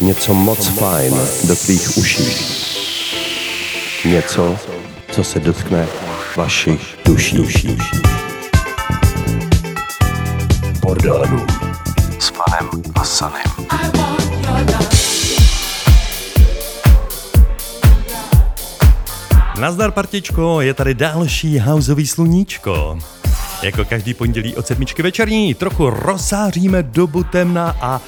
Něco moc fajn do tvých uší. Něco, co se dotkne vašich duší. duší. Bordelů s panem a Sanem. Nazdar partičko, je tady další houseový sluníčko. Jako každý pondělí od sedmičky večerní trochu rozsáříme dobu temna a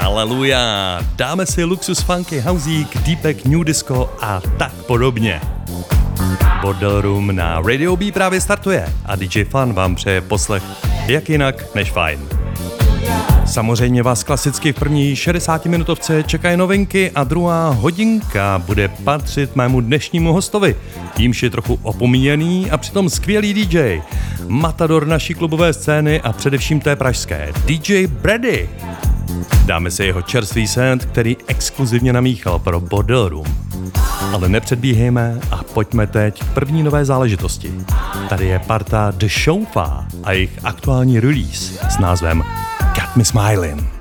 Aleluja, dáme si luxus funky housík, deepek, new disco a tak podobně. Bordel Room na Radio B právě startuje a DJ Fun vám přeje poslech jak jinak než fajn. Samozřejmě vás klasicky v první 60 minutovce čekají novinky a druhá hodinka bude patřit mému dnešnímu hostovi. Tímž je trochu opomíjený a přitom skvělý DJ. Matador naší klubové scény a především té pražské. DJ Brady. Dáme si jeho čerstvý set, který exkluzivně namíchal pro Bordel Room. Ale nepředbíhejme a pojďme teď k první nové záležitosti. Tady je parta The Showfa a jejich aktuální release s názvem Got Me Smiling.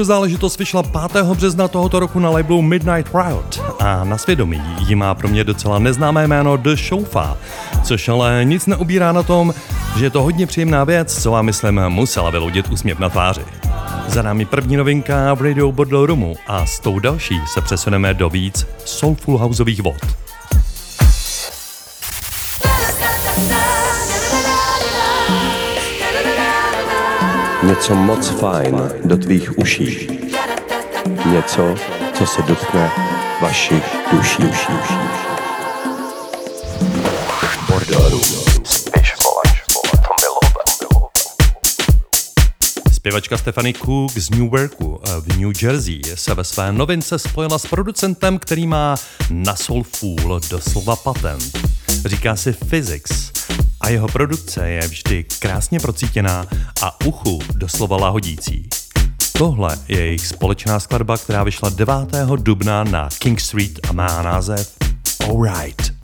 Disco záležitost vyšla 5. března tohoto roku na labelu Midnight Riot a na svědomí ji má pro mě docela neznámé jméno The Chauffeur, což ale nic neubírá na tom, že je to hodně příjemná věc, co vám myslím musela vyloudit úsměv na tváři. Za námi první novinka v Radio Bordel Roomu a s tou další se přesuneme do víc soulful houseových vod. Něco moc fajn do tvých uší. Něco, co se dotkne vašich duší. duší, duší. Bordelů. Zpěvačka Stephanie Cook z Newarku v New Jersey se ve své novince spojila s producentem, který má na Soulful doslova patent. Říká si Physics a jeho produkce je vždy krásně procítěná a uchu doslova lahodící. Tohle je jejich společná skladba, která vyšla 9. dubna na King Street a má název Alright.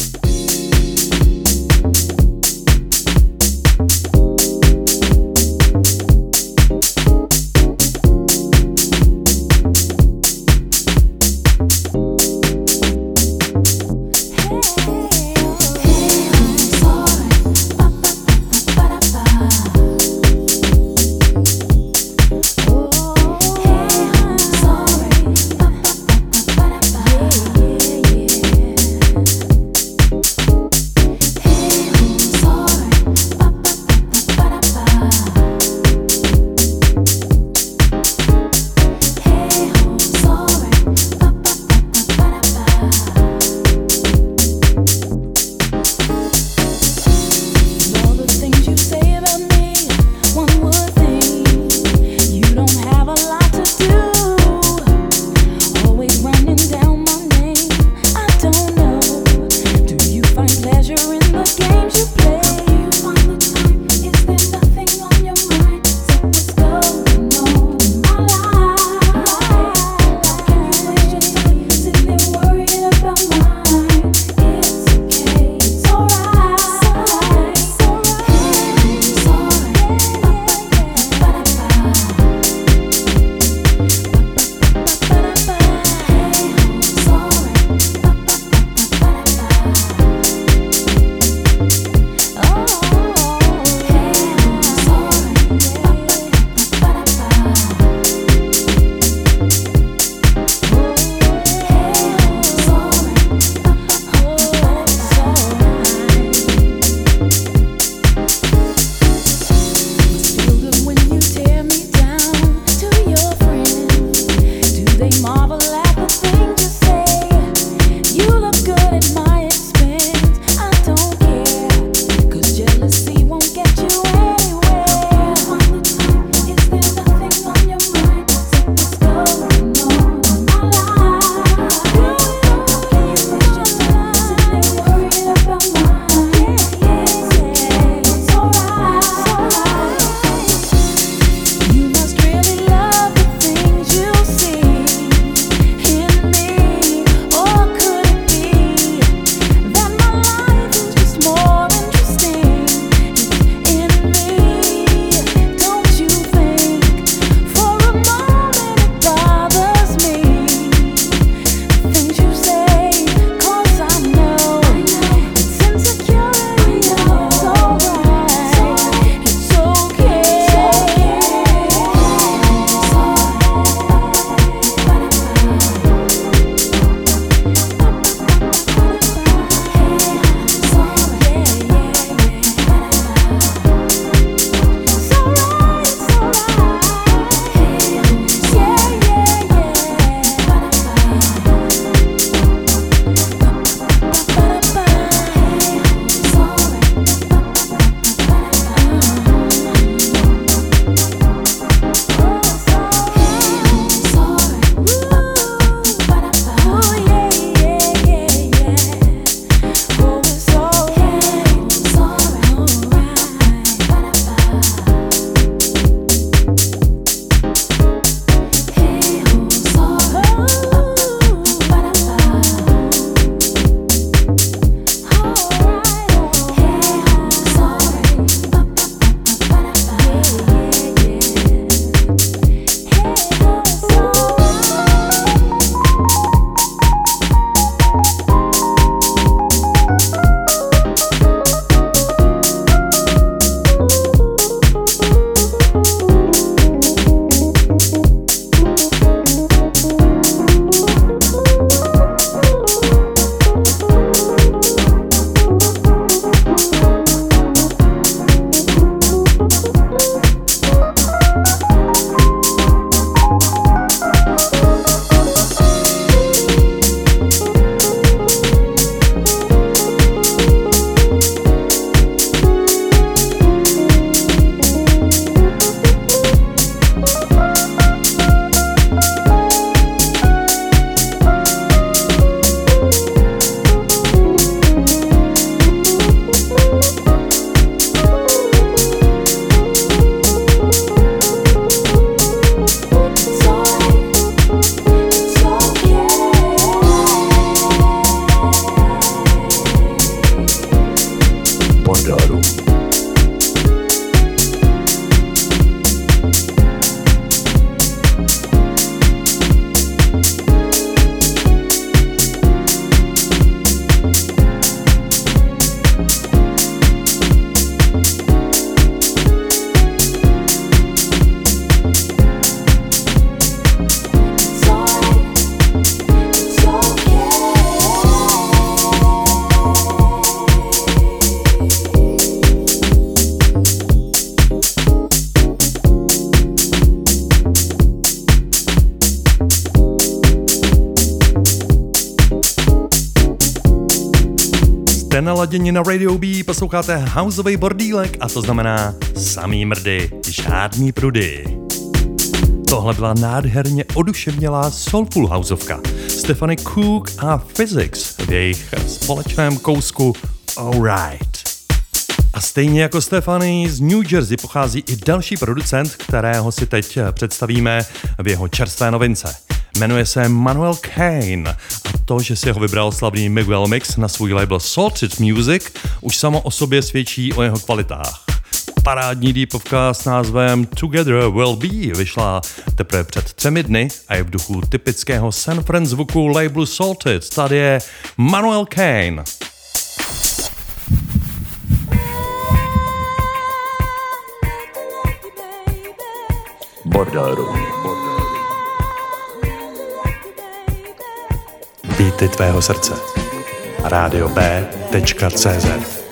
Na Radio B, posloucháte houseový bordílek a to znamená samý mrdy, žádný prudy. Tohle byla nádherně oduševnělá soulful houseovka. Stephanie Cook a Physics v jejich společném kousku Alright. A stejně jako Stefany z New Jersey pochází i další producent, kterého si teď představíme v jeho čerstvé novince. Jmenuje se Manuel Kane to, že si ho vybral slavný Miguel Mix na svůj label Salted Music, už samo o sobě svědčí o jeho kvalitách. Parádní deepovka s názvem Together Will Be vyšla teprve před třemi dny a je v duchu typického San Fran zvuku labelu Salted. Tady je Manuel Kane. Bordel Room. Beaty tvého srdce. Rádio B.cz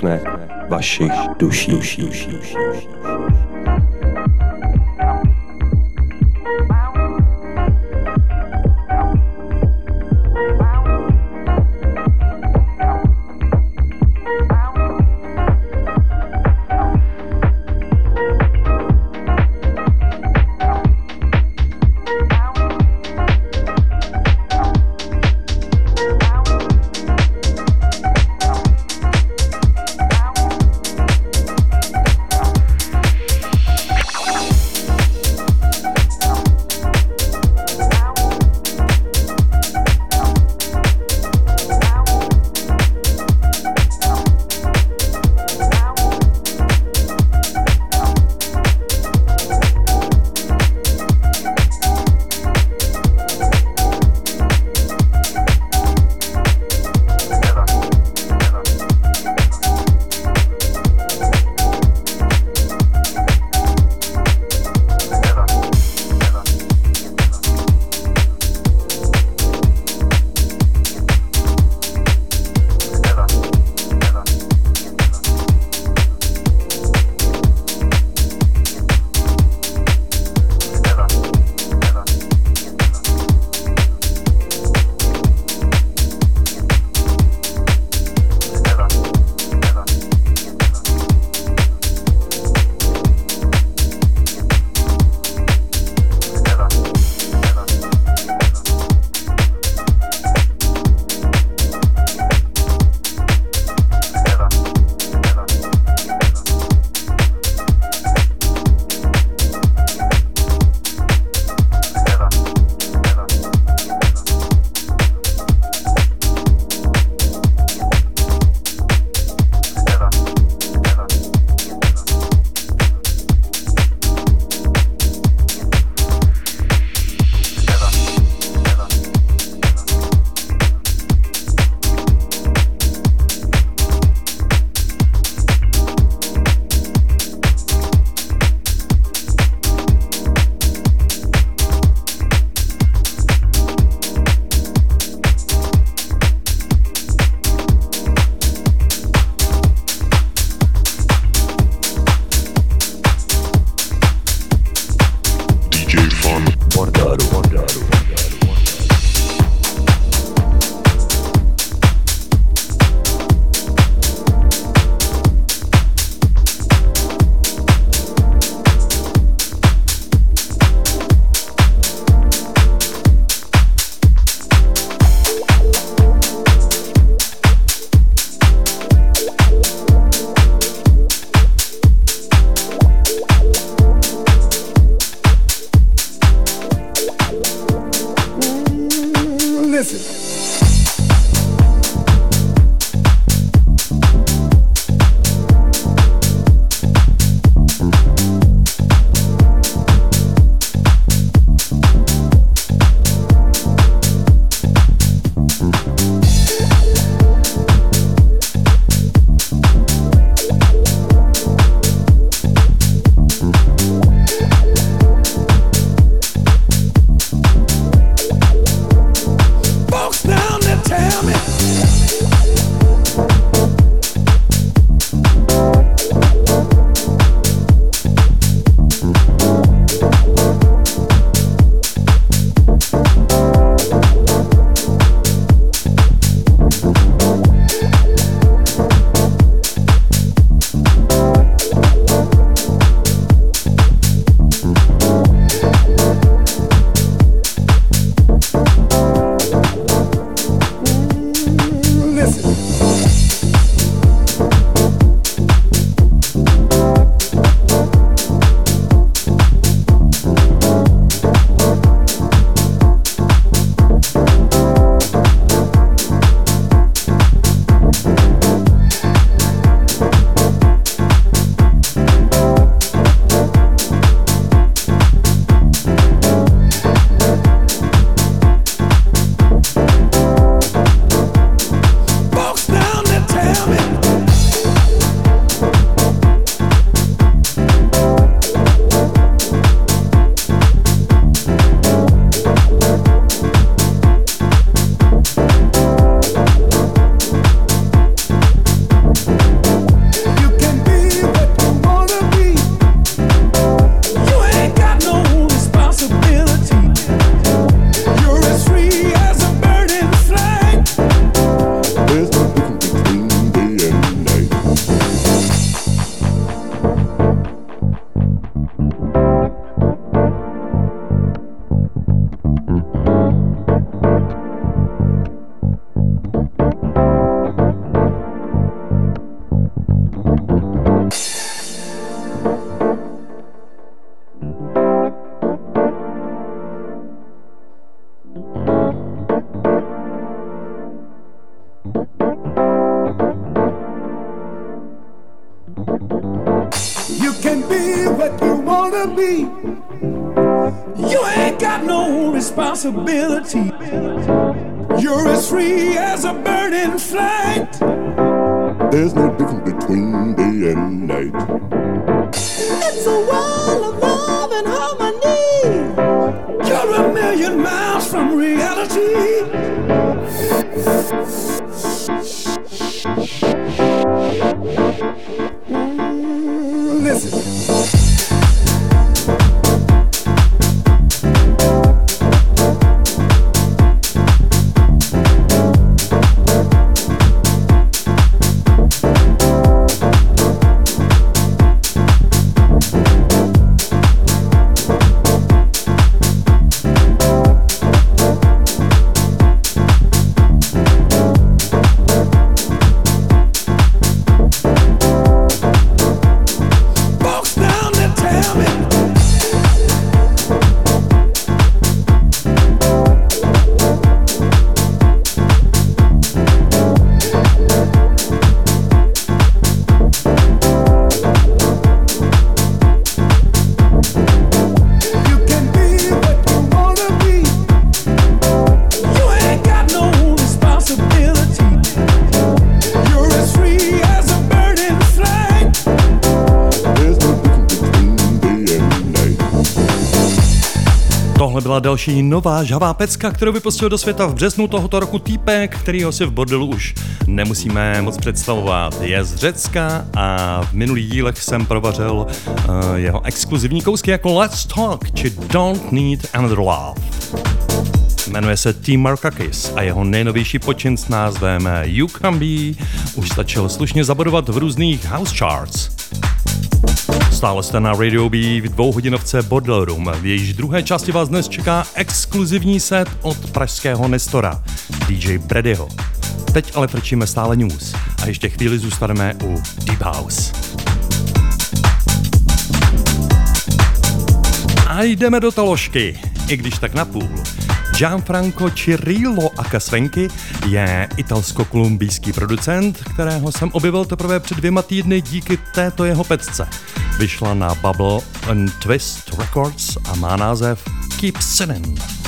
dotkne vašich duší. duší. Responsibility. You're as free as a bird in flight. There's no difference between day and night. It's a world of love and harmony. You're a million miles from reality. Další nová žhavá pecka, kterou vypustil do světa v březnu tohoto roku týpek, kterýho si v bordelu už nemusíme moc představovat. Je z Řecka a v minulých dílech jsem provařil uh, jeho exkluzivní kousky jako Let's Talk či Don't Need Another Love. Jmenuje se Team Markakis a jeho nejnovější počin s názvem You Can Be už stačil slušně zabodovat v různých house charts. Stále jste na Radio B v dvouhodinovce Bordel Room. V jejíž druhé části vás dnes čeká exkluzivní set od pražského Nestora, DJ Bredyho. Teď ale frčíme stále news a ještě chvíli zůstaneme u Deep House. A jdeme do taložky, i když tak na půl. Gianfranco Cirillo a Svenky je italsko-kolumbijský producent, kterého jsem objevil teprve před dvěma týdny díky této jeho pecce. Vyšla na Bubble and Twist Records a má název Keep Sinning.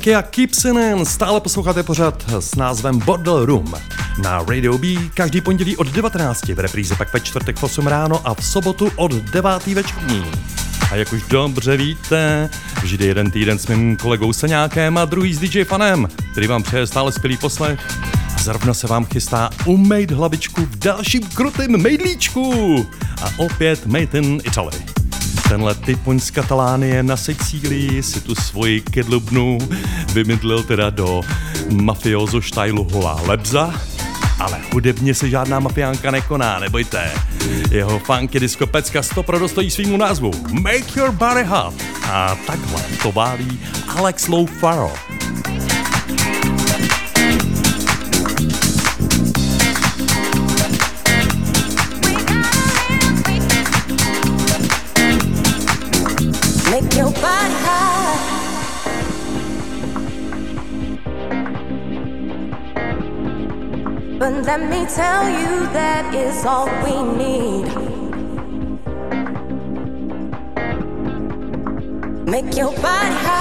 Svenky a Kipsinen stále posloucháte pořád s názvem Bordel Room. Na Radio B každý pondělí od 19, v repríze pak ve čtvrtek v 8 ráno a v sobotu od 9 večerní. A jak už dobře víte, vždy jeden týden s mým kolegou Seňákem a druhý s DJ Fanem, který vám přeje stále skvělý poslech. Zrovna se vám chystá umejt hlavičku v dalším krutém mejdlíčku. A opět made in Italy. Tenhle typuň z Katalánie na Sicílii si tu svoji kedlubnu vymydlil teda do mafiozo štajlu Holá Lebza, ale hudebně se žádná mafiánka nekoná, nebojte. Jeho funky disco pecka stopro dostojí svýmu názvu Make Your Body Hot a takhle to válí Alex Low Faro. Let me tell you, that is all we need. Make your body high.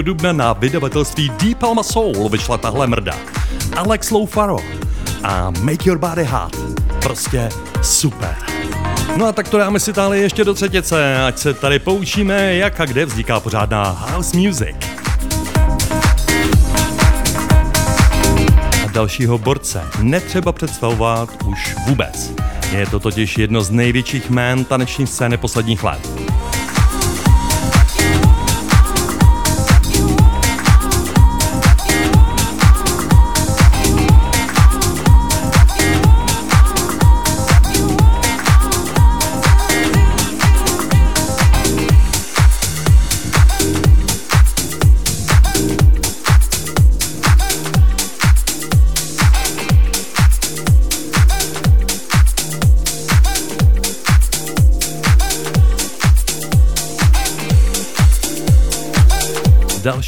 Dubna na vydavatelství Deep Palma Soul vyšla tahle mrda. Alex Lofaro a Make Your Body Hot. Prostě super. No a tak to dáme si Itálii ještě do třetice, ať se tady poučíme, jak a kde vzniká pořádná house music. A dalšího borce netřeba představovat už vůbec. Je to totiž jedno z největších jmén taneční scény posledních let.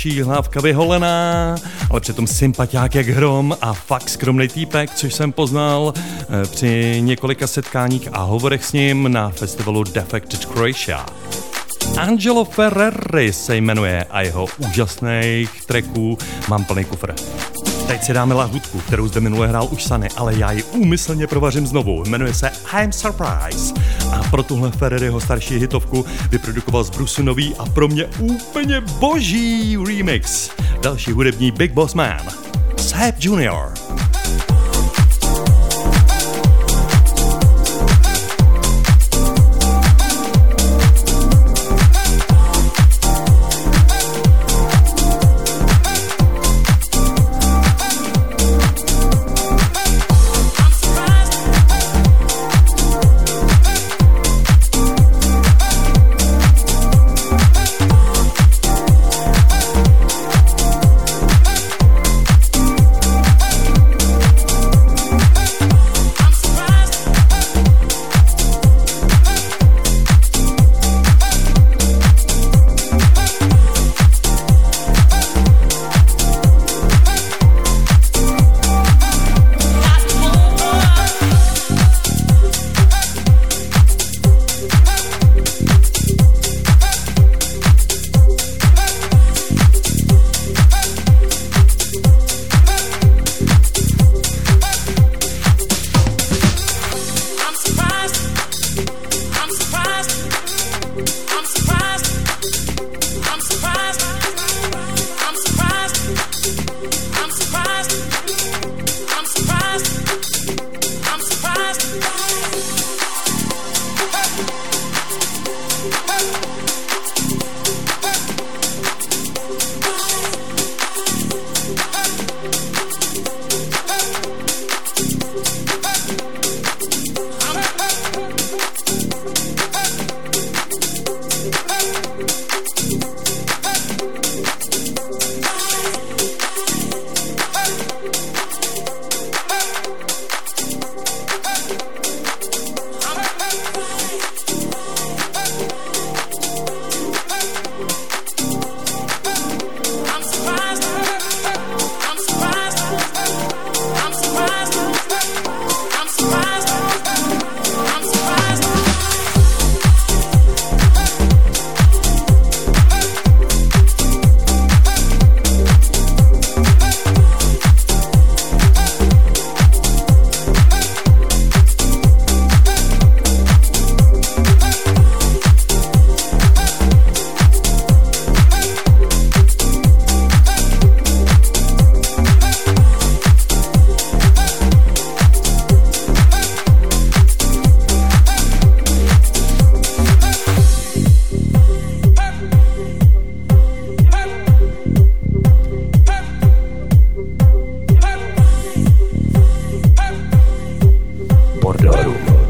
Další hlávka vyholená, ale přitom sympatiák jak hrom a fakt skromný týpek, což jsem poznal eh, při několika setkáních a hovorech s ním na festivalu Defected Croatia. Angelo Ferreri se jmenuje a jeho úžasných tracků mám plný kufr. Teď si dáme lahutku, kterou zde minule hrál už Sany, ale já ji úmyslně provařím znovu. Jmenuje se I'm Surprise. A pro tuhle Ferreriho starší hitovku vyprodukoval z Brusu nový a pro mě úplně boží remix. Další hudební Big Boss Man. Seb Junior.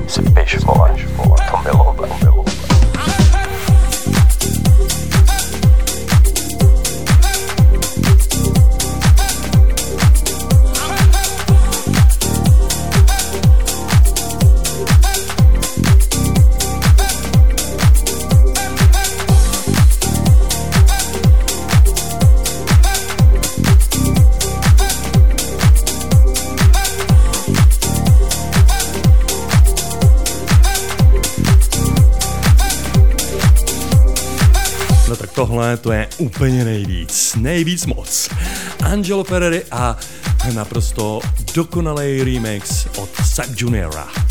Sympathisch for euch. Komm, wir tohle to je úplně nejvíc, nejvíc moc. Angelo Ferreri a naprosto dokonalý remix od Sub Juniora.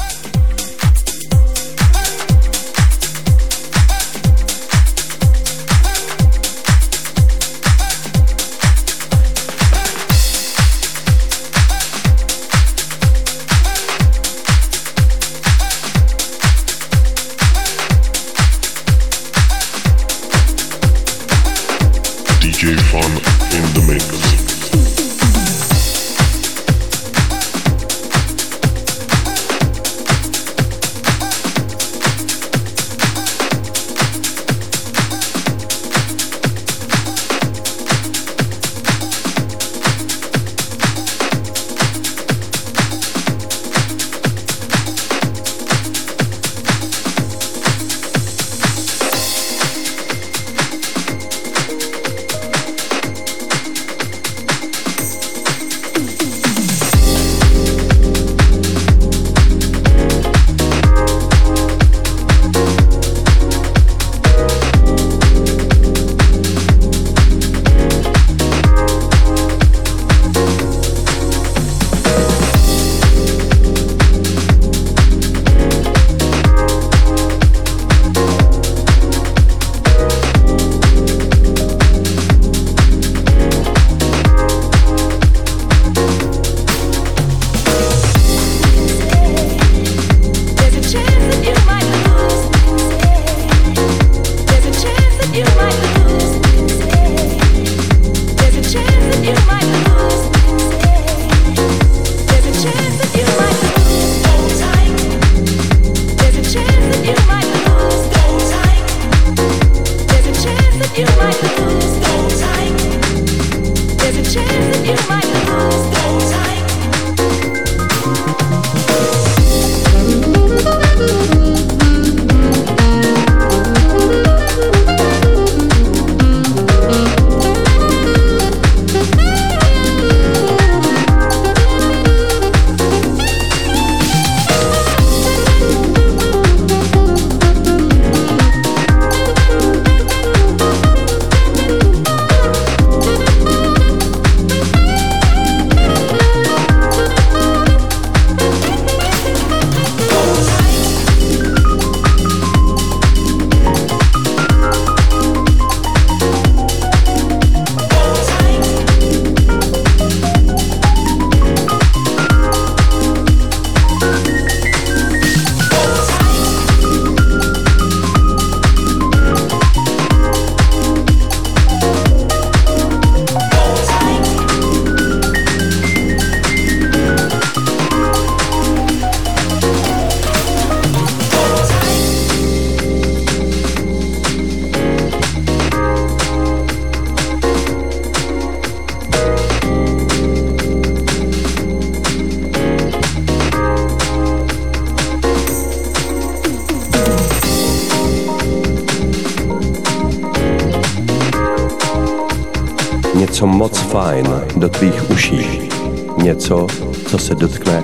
do tvých uší. Něco, co se dotkne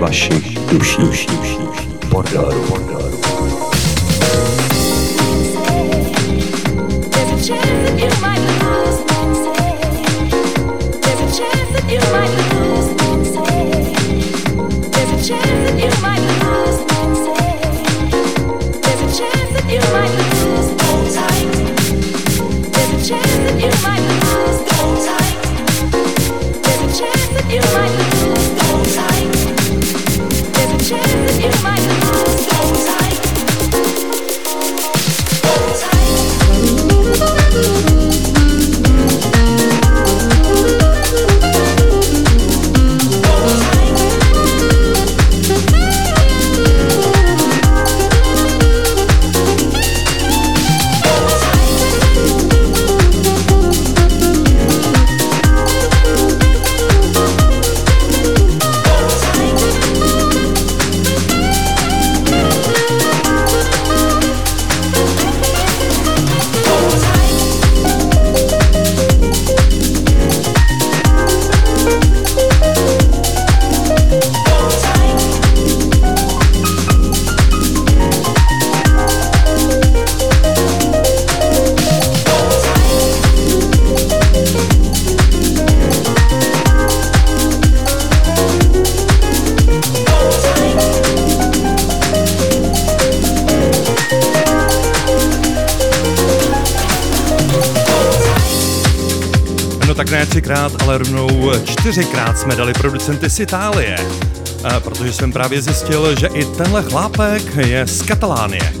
vašich duší. Bordel. Bordel. Ale rovnou čtyřikrát jsme dali producenty z Itálie. A protože jsem právě zjistil, že i tenhle chlápek je z Katalánie.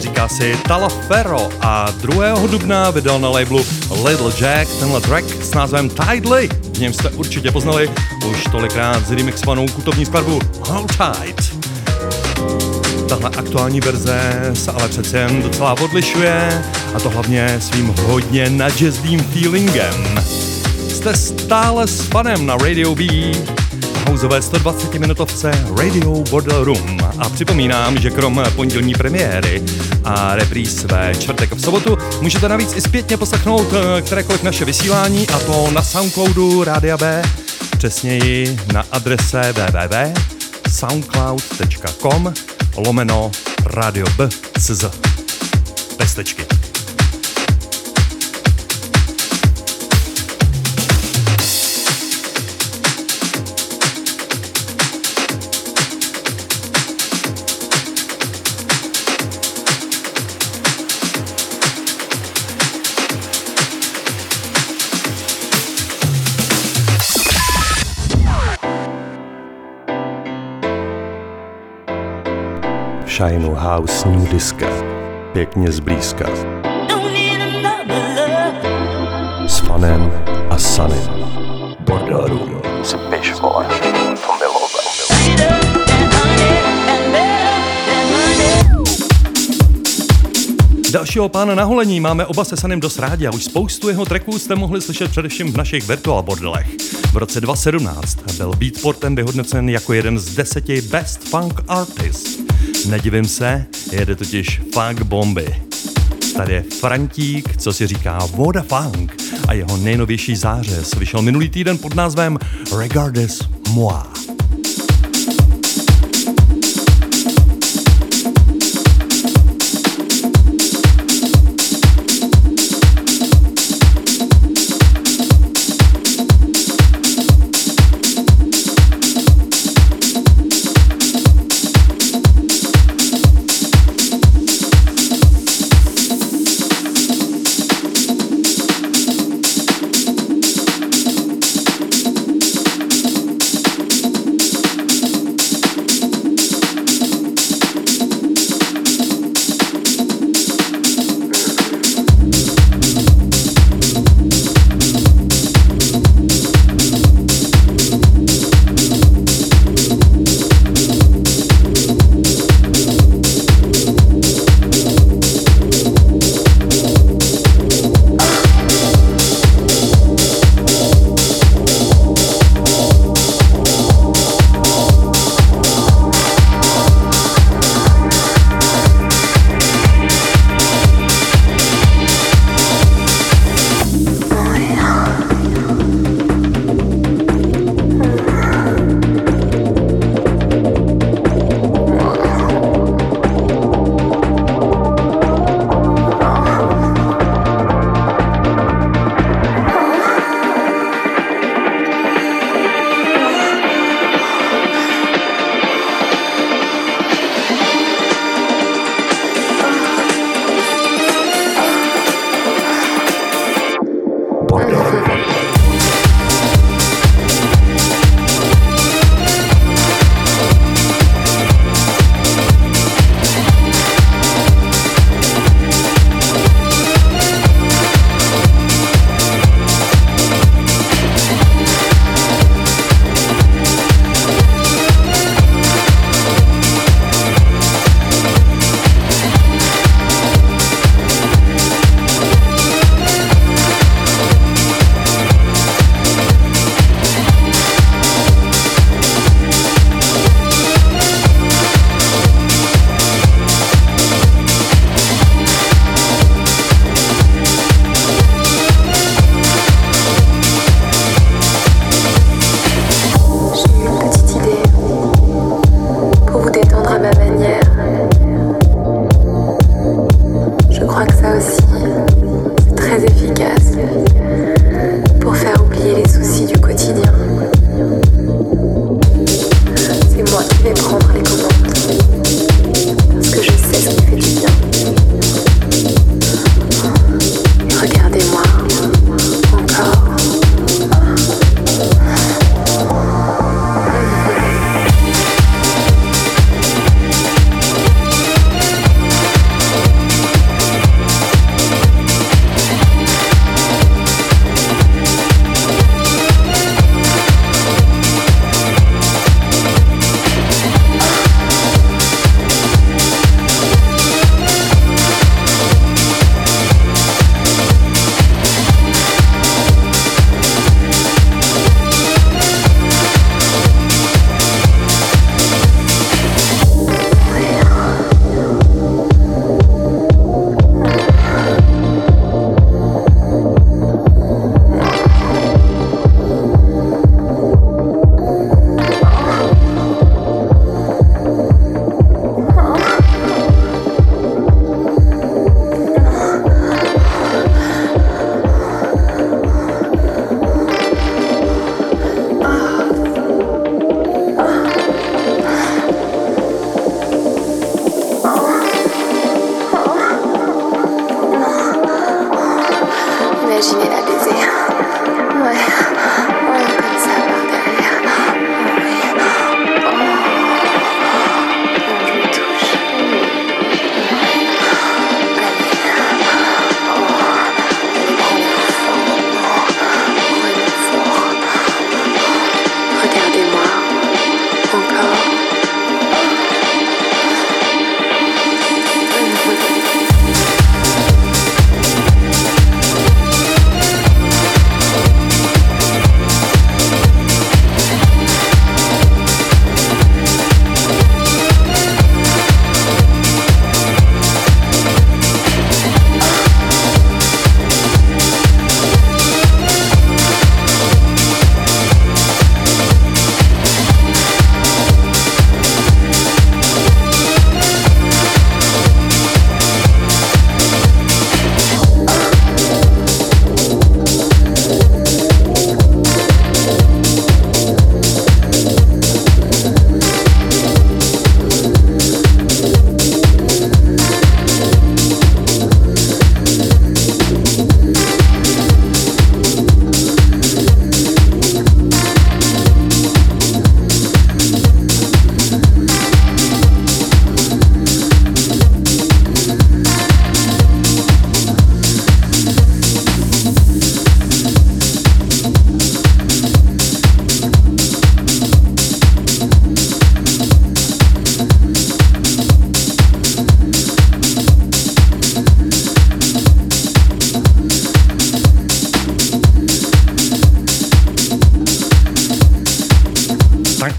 Říká si Talaferro a 2. dubna vydal na labelu Little Jack tenhle track s názvem Tidely. V něm jste určitě poznali už tolikrát zremixovanou kutovní skladbu Hold Tight. Tahle aktuální verze se ale přece jen docela odlišuje a to hlavně svým hodně nadžezdým feelingem. Jste stále s fanem na Radio B, houzové 120 minutovce Radio Border Room. A připomínám, že krom pondělní premiéry a repríz ve čtvrtek a v sobotu můžete navíc i zpětně poslechnout eh, kterékoliv naše vysílání a to na Soundcloudu Rádia B, přesněji na adrese www.soundcloud.com lomeno Radio B CZ. Pestečky. Shineu House New Disca. Pěkně zblízka. Don't need another love. S fanem a sanem. Bordel Room. Spíš vole, to. Dalšího pána na holení máme oba se Sanem dost rádi a už spoustu jeho tracků jste mohli slyšet především v našich virtual bordelech. V roce 2017 byl Beatportem vyhodnocen jako jeden z deseti Best Funk Artists. Nedivím se, jede totiž funk bomby. Tady je Frantík, co si říká Voda Funk a jeho nejnovější zářez vyšel minulý týden pod názvem Regardless Moi.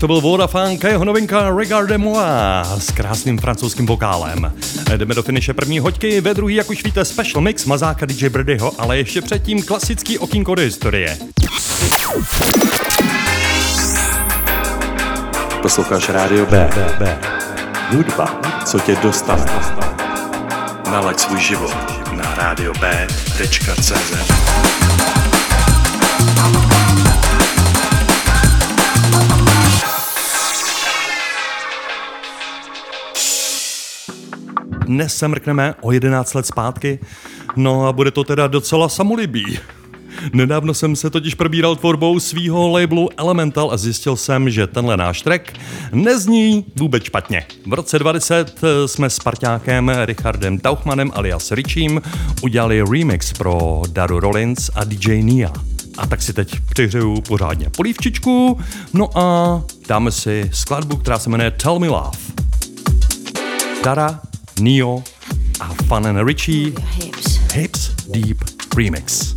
Byl Vodafunk a jeho novinka Regarde moi s krásným francouzským vokálem. Jdeme do finiše první hoďky, ve druhý, jak už víte, special mix mazáka DJ Bradyho, ale ještě předtím klasický okýnko do historie. Posloucháš Rádio B. B. Hudba, co tě dostane. Nalaď svůj život na rádio B.cz. Dnes se mrkneme o 11 let zpátky, no a bude to teda docela samolibý. Nedávno jsem se totiž probíral tvorbou svýho labelu Elemental a zjistil jsem, že tenhle náš track nezní vůbec špatně. V roce 20 jsme s parťákem Richardem Tauchmanem alias Richiem udělali remix pro Daru Rollins a DJ Nia. A tak si teď přihřeju pořádně polívčičku, no a dáme si skladbu, která se jmenuje Tell Me Love. Dara, Neo a Fun and Richie hips. Hips Deep Remix.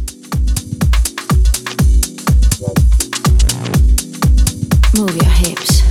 Move your hips.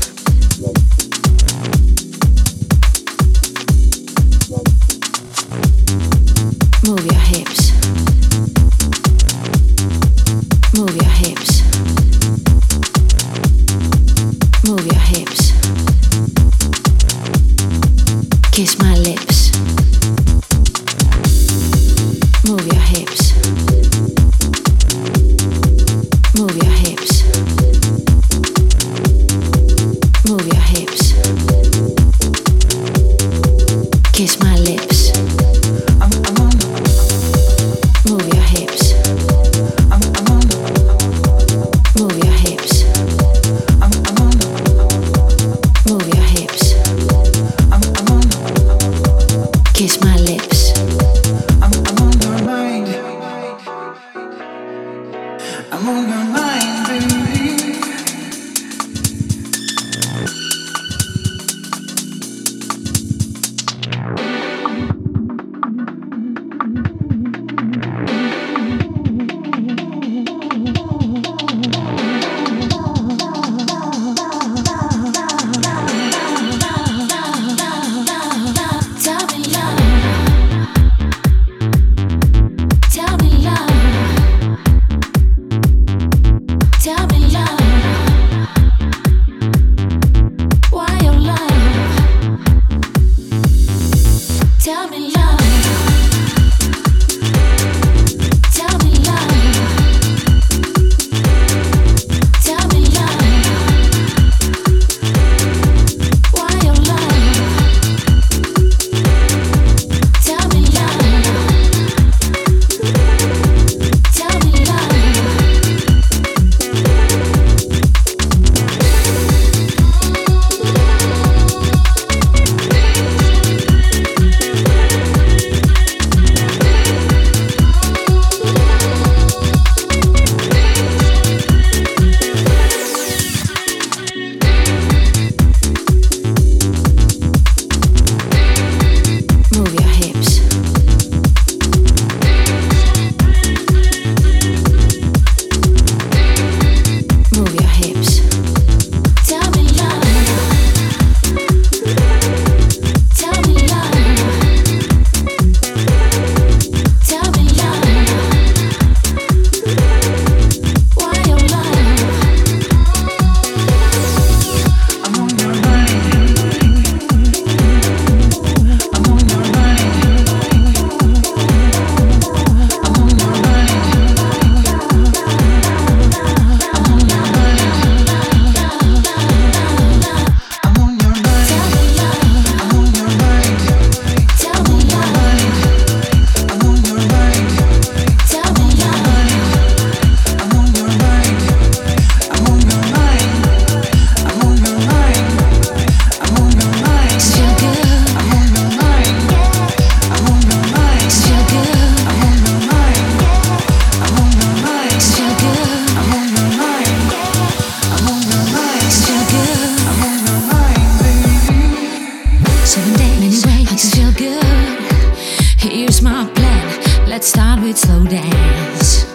Let's start with slow dance.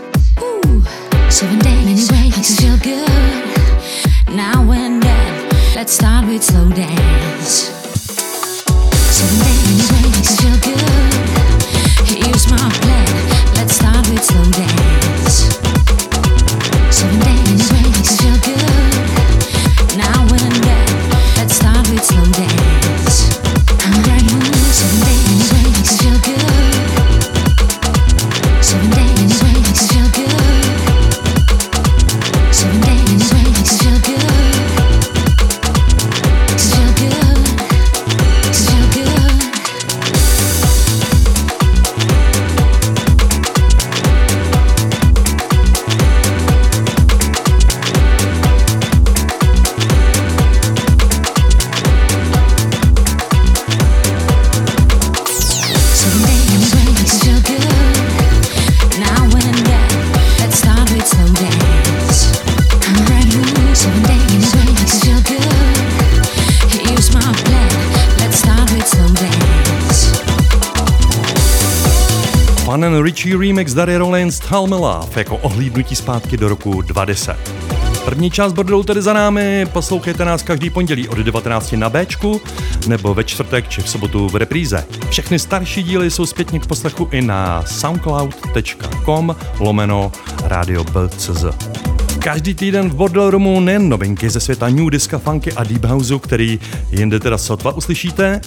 Ooh. Seven days, many ways to feel good. Now and then, Let's start with slow dance. Dary Rollins Tell Me Love jako ohlídnutí zpátky do roku 2010. První část bordelu tedy za námi, poslouchejte nás každý pondělí od 19 na Bčku nebo ve čtvrtek či v sobotu v repríze. Všechny starší díly jsou zpětně k poslechu i na soundcloud.com lomeno radio BCZ. Každý týden v Bordel Roomu nejen novinky ze světa New Diska, Funky a Deep Houseu, který jinde teda sotva uslyšíte,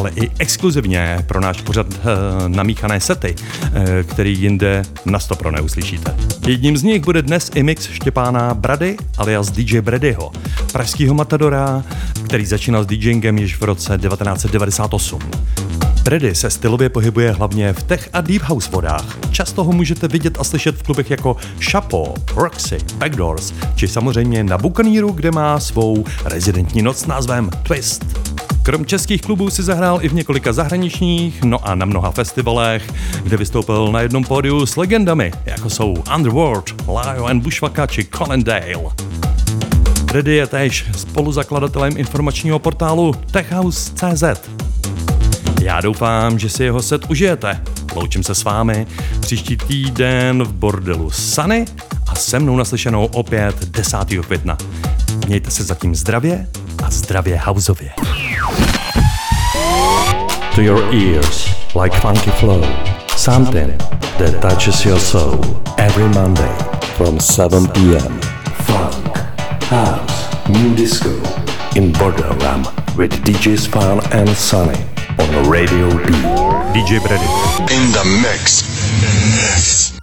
ale i exkluzivně pro náš pořad eh, namíchané sety, eh, který jinde na stopro neuslyšíte. Jedním z nich bude dnes i mix Štěpána Brady alias DJ Bradyho, pražského matadora, který začínal s DJingem již v roce 1998. Brady se stylově pohybuje hlavně v tech a deep house vodách. Často ho můžete vidět a slyšet v klubech jako Chapo, Roxy, Backdoors, či samozřejmě na Buccaneeru, kde má svou rezidentní noc s názvem Twist. Krom českých klubů si zahrál i v několika zahraničních, no a na mnoha festivalech, kde vystoupil na jednom pódiu s legendami, jako jsou Underworld, Lio and Bushwaka či Colin Dale. Brady je též spoluzakladatelem informačního portálu techhouse.cz, já doufám, že si jeho set užijete. Loučím se s vámi příští týden v bordelu Sunny a se mnou naslyšenou opět 10. května. Mějte se zatím zdravě a zdravě houseově. To your ears, like funky flow. Something that touches your soul. Every Monday from 7 p.m. Funk, house, new disco. In Border Ram with DJs Fun and Sunny on Radio B. DJ Brady. In the mix.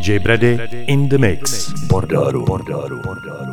DJ Brady in the mix. Borderu. Borderu. Je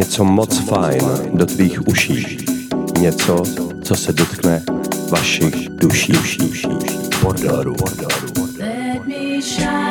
Něco moc fajn do tvých uší. Něco, co se dotkne vašich duší. Bordoru. Let me shine.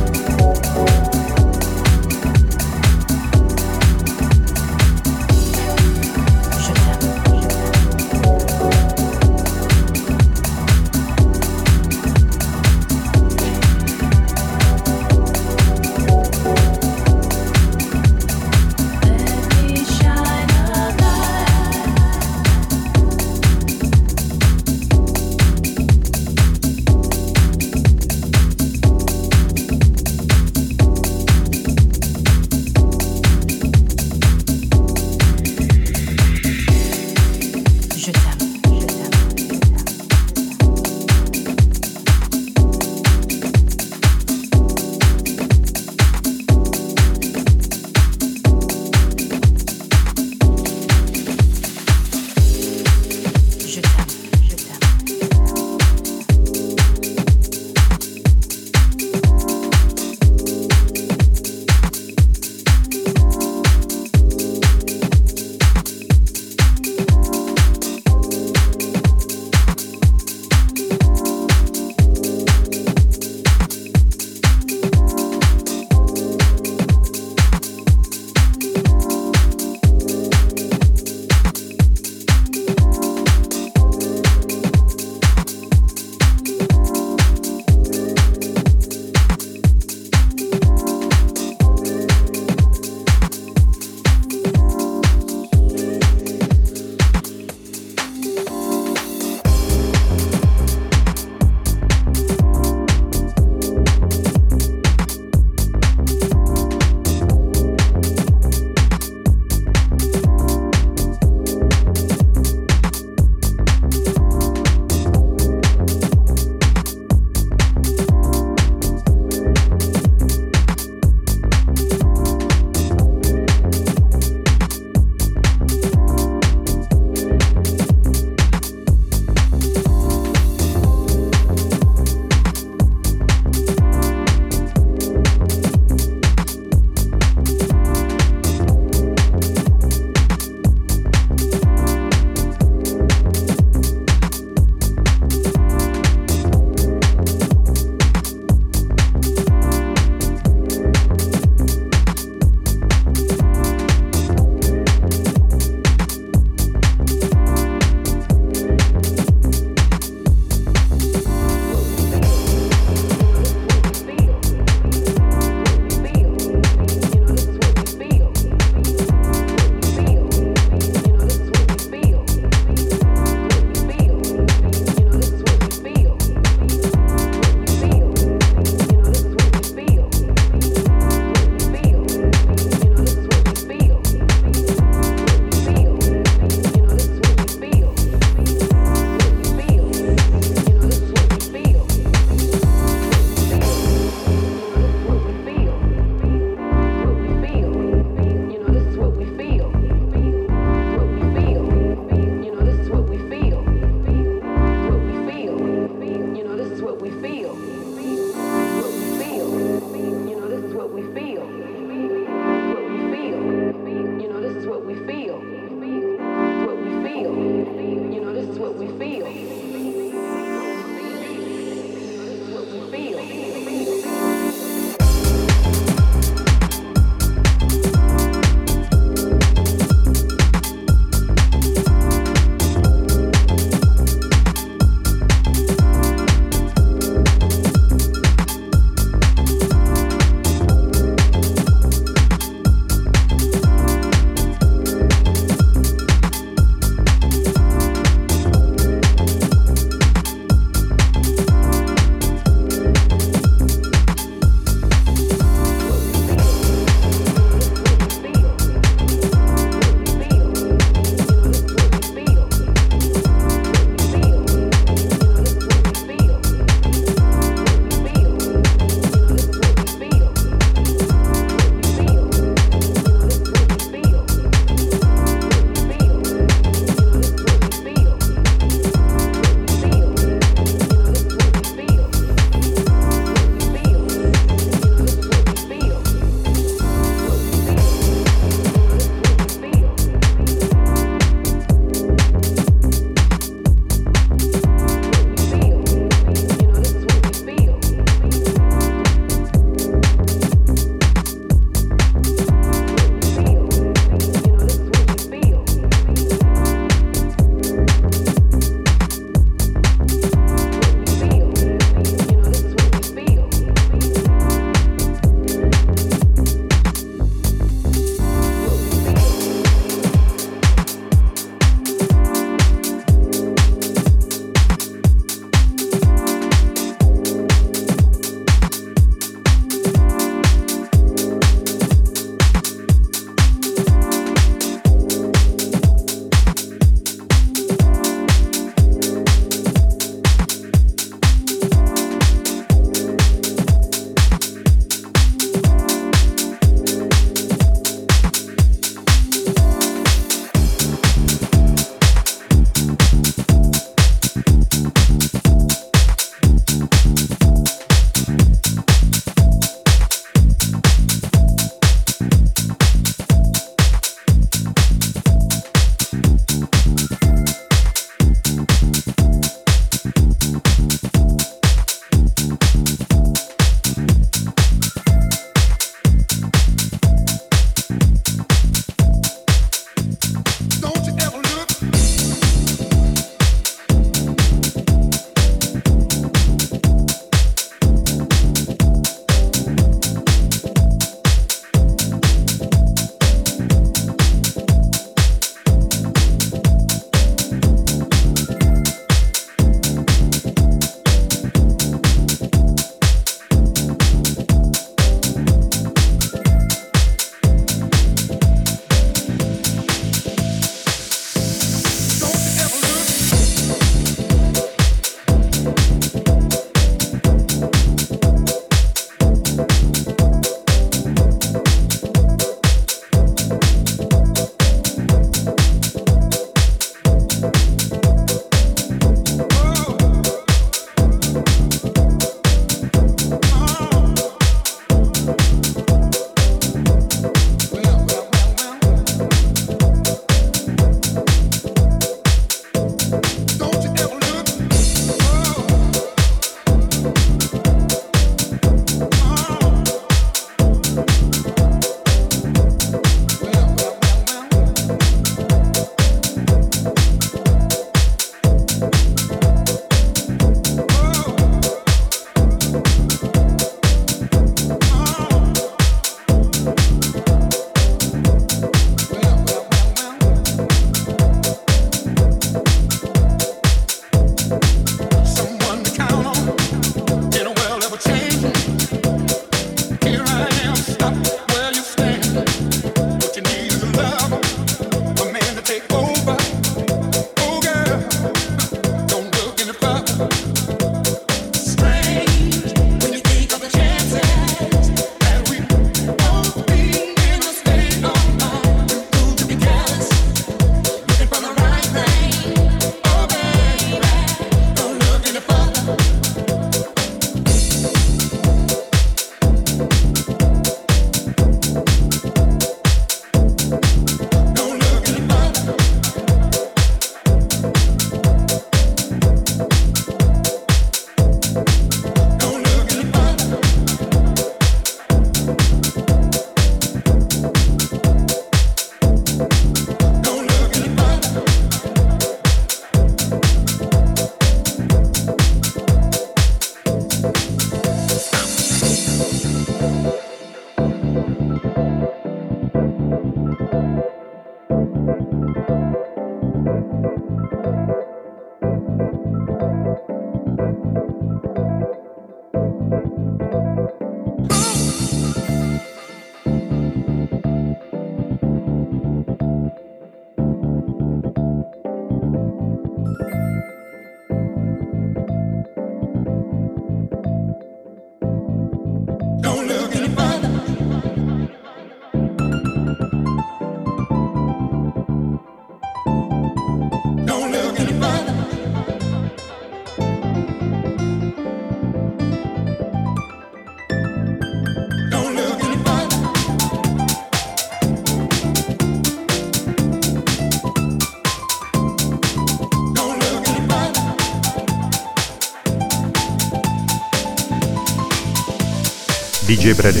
DJ Brady.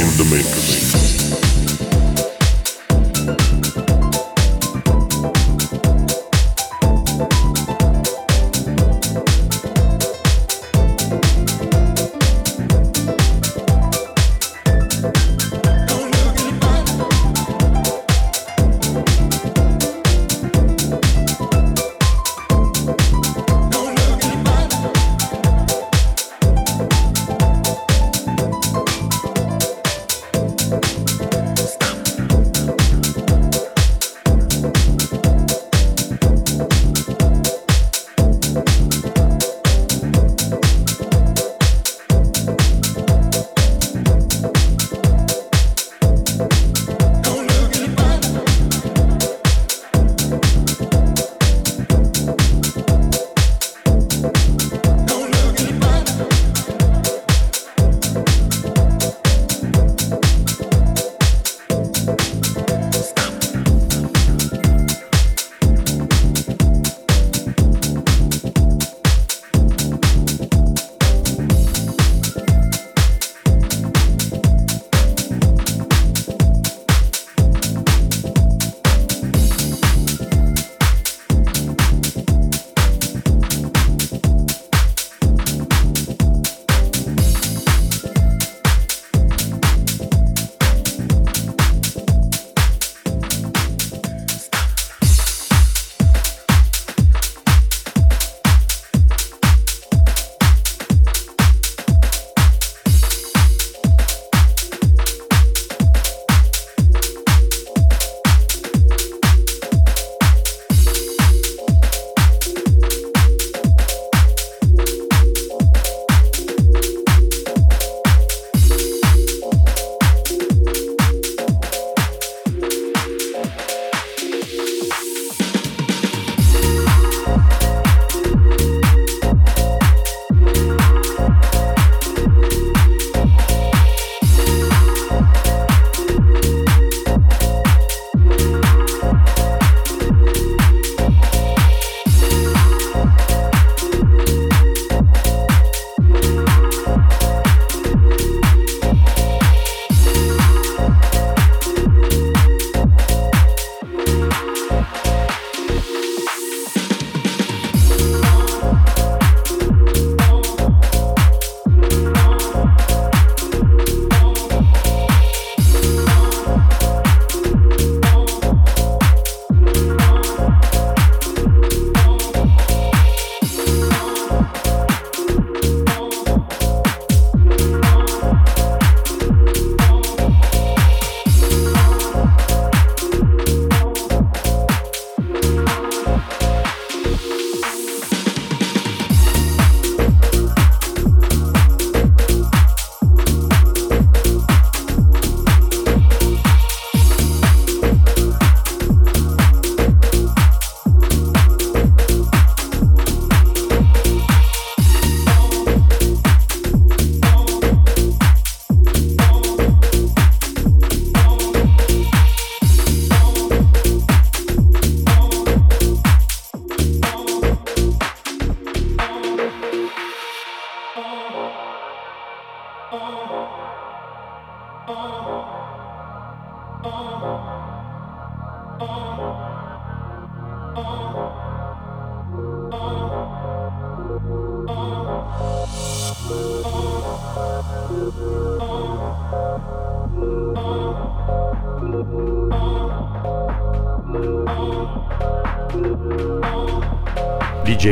In the mix.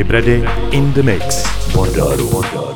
DJ Brady in the mix. Bordeaux. Bordeaux.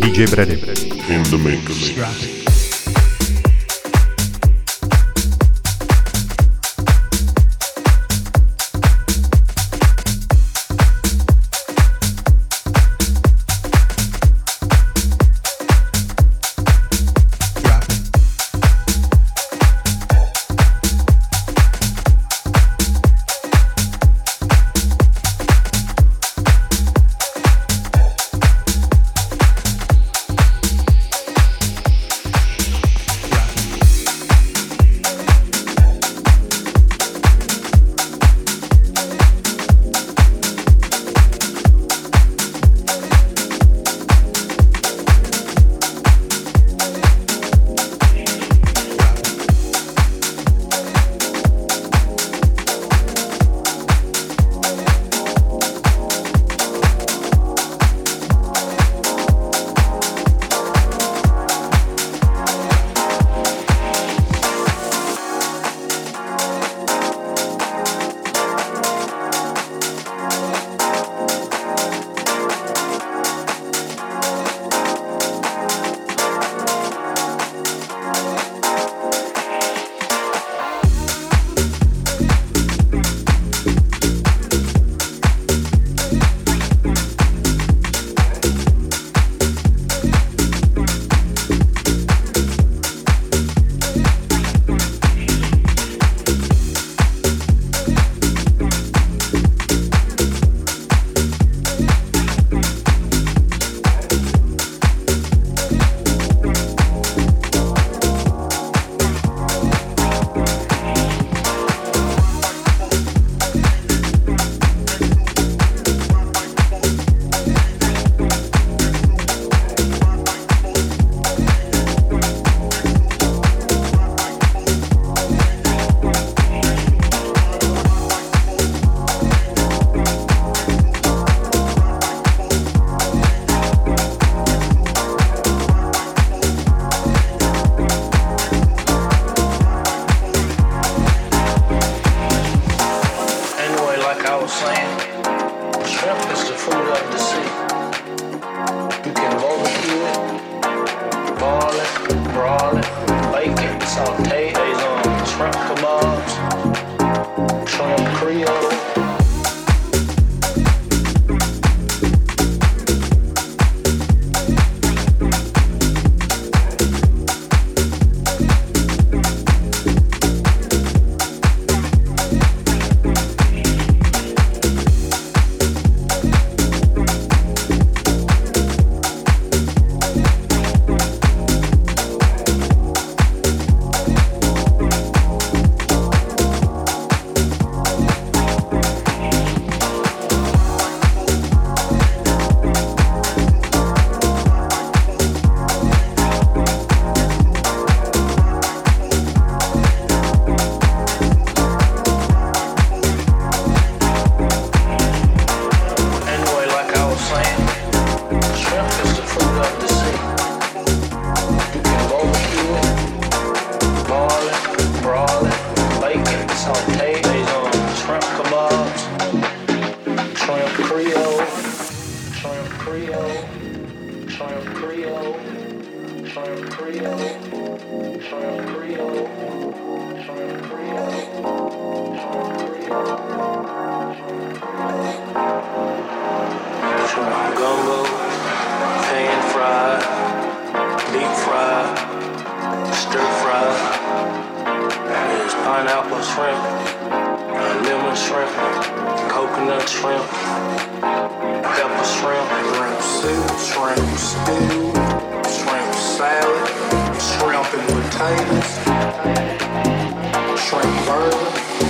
DJ Brady. In the mix. Gumbo, pan fried, deep fried, stir fried. There's pineapple shrimp, Lemon shrimp, coconut shrimp, pepper shrimp, shrimp soup, shrimp stew, shrimp salad, shrimp and potatoes, shrimp burger.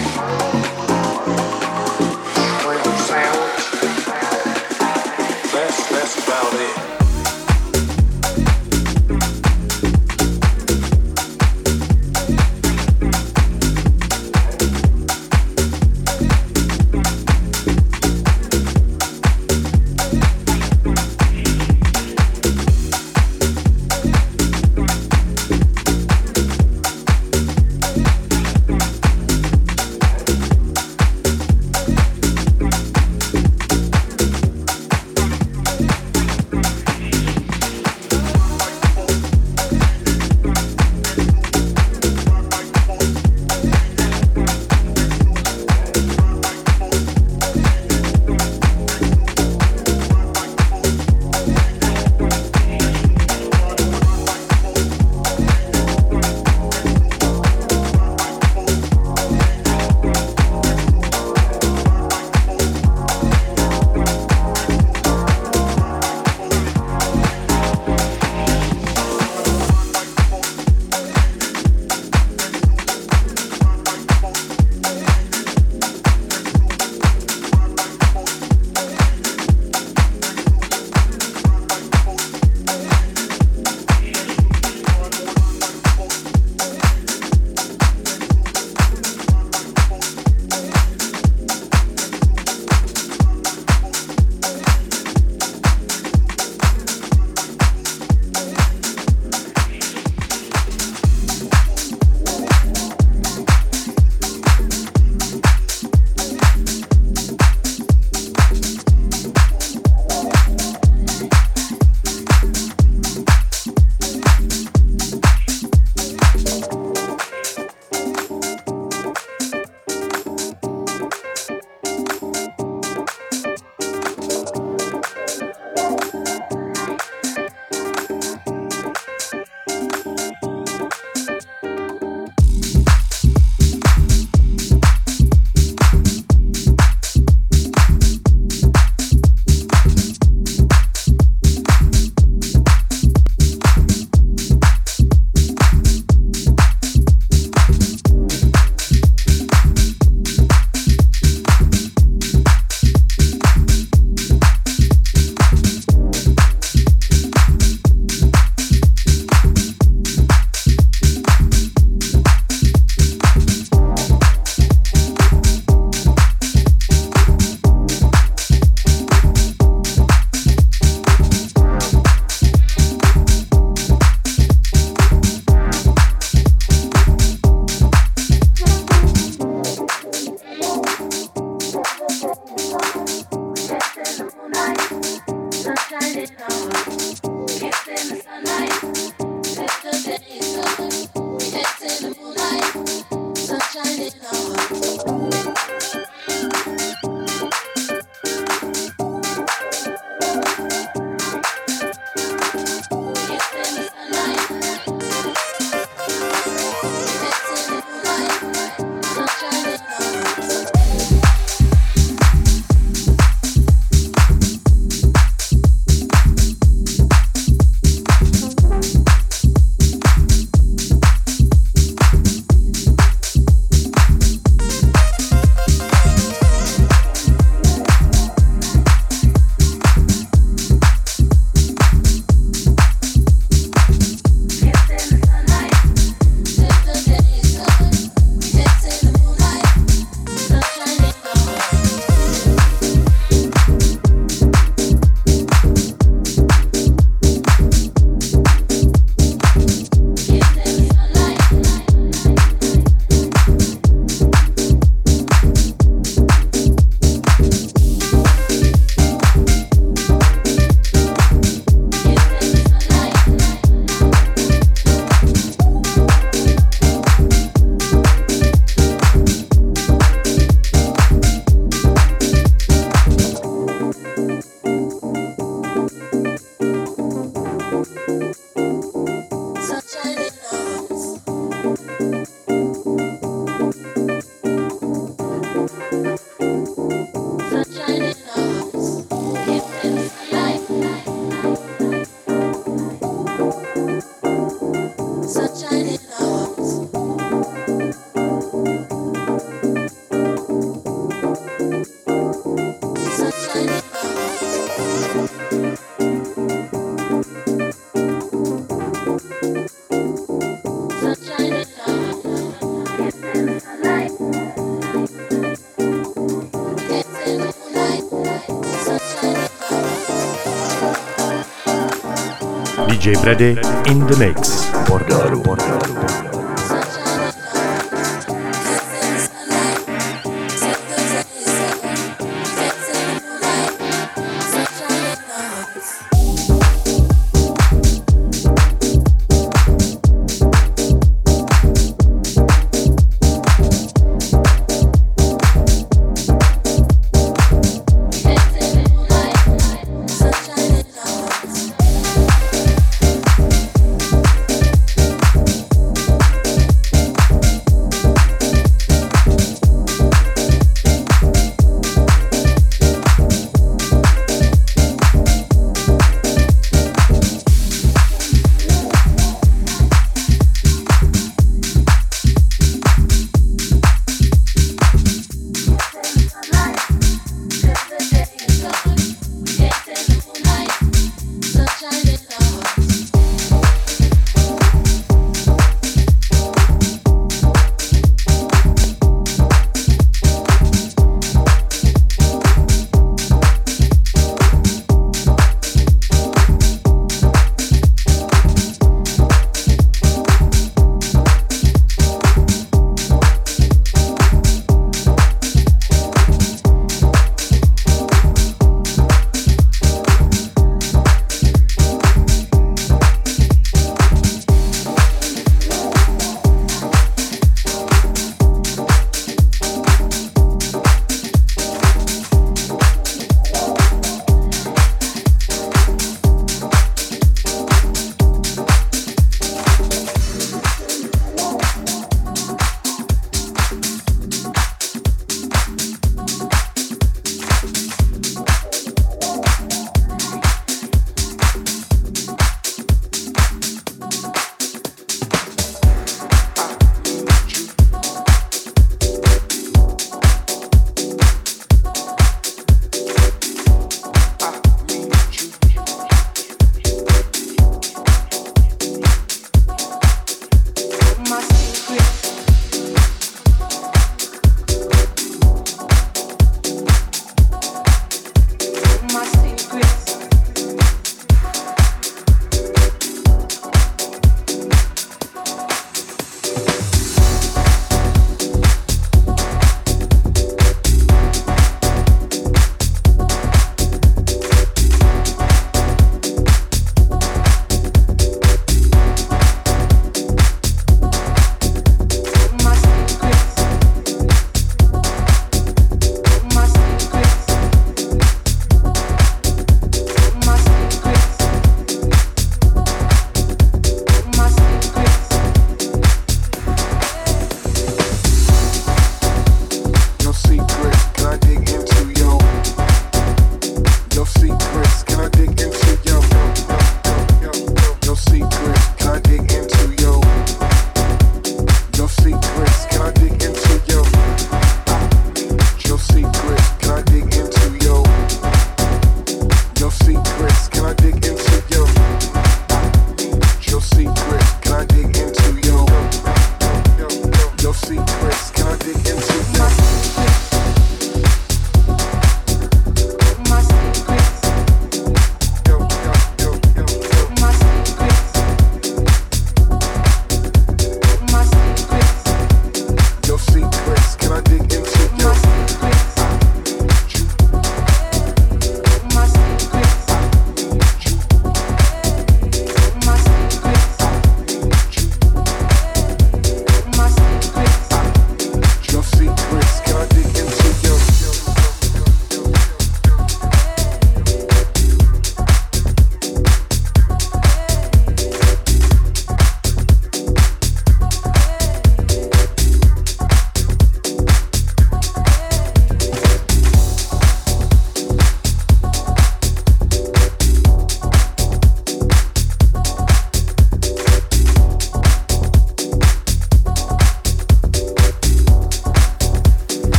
it DJ Freddy in the mix. Bordeaux, Bordeaux. Sunshine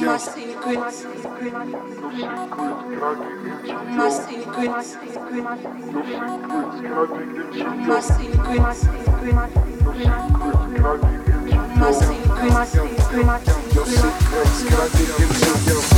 My secrets. My secrets. My secrets. My secrets. My secrets, can I dig into your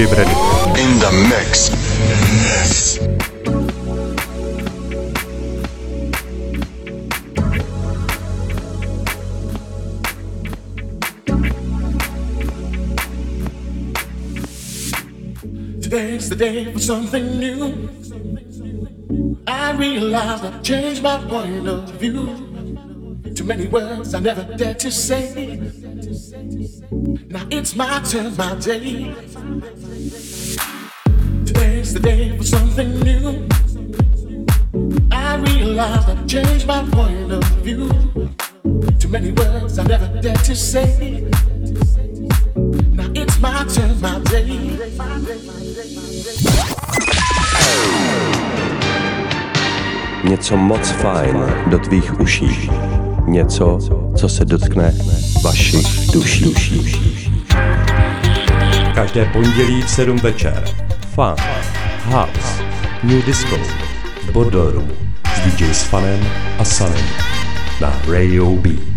DJ In the mix. Today's the day for something new. I realize I've changed my point of view. Too many words I never dared to say. Now it's my turn, my day. Today's the day for something new. I realize I've changed my point of view. Too many words I never dared to say. Now it's my turn, my day. Něco moc fajn do tvých uší. Něco, co se dotkne vašich duší. Každé pondělí v 7 večer. Fun, House, New Disco, Bodoru s DJ Sfanem a Sanem na Radio B.